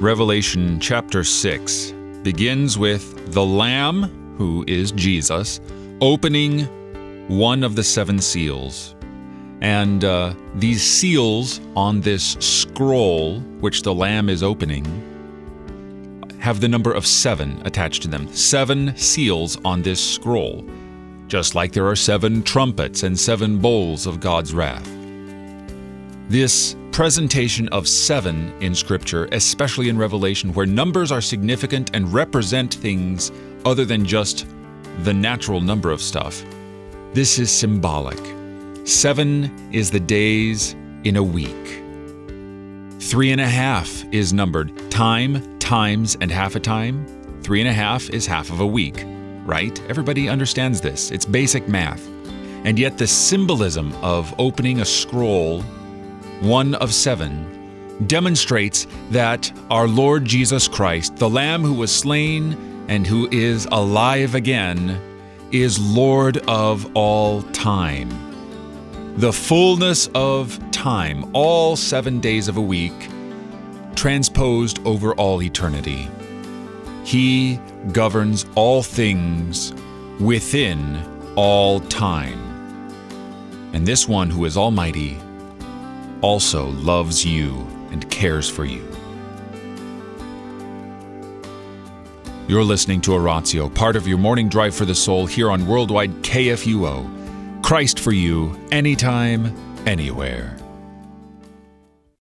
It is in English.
Revelation chapter 6 begins with the Lamb, who is Jesus, opening one of the seven seals. And uh, these seals on this scroll, which the Lamb is opening, have the number of seven attached to them. Seven seals on this scroll, just like there are seven trumpets and seven bowls of God's wrath. This presentation of seven in Scripture, especially in Revelation, where numbers are significant and represent things other than just the natural number of stuff, this is symbolic. Seven is the days in a week. Three and a half is numbered time, times, and half a time. Three and a half is half of a week, right? Everybody understands this. It's basic math. And yet, the symbolism of opening a scroll one of seven, demonstrates that our Lord Jesus Christ, the Lamb who was slain and who is alive again, is Lord of all time. The fullness of time, all seven days of a week, transposed over all eternity. He governs all things within all time. And this one who is almighty also loves you and cares for you. You're listening to Oratio, part of your morning drive for the soul here on Worldwide KFUO. Christ for you, anytime, anywhere.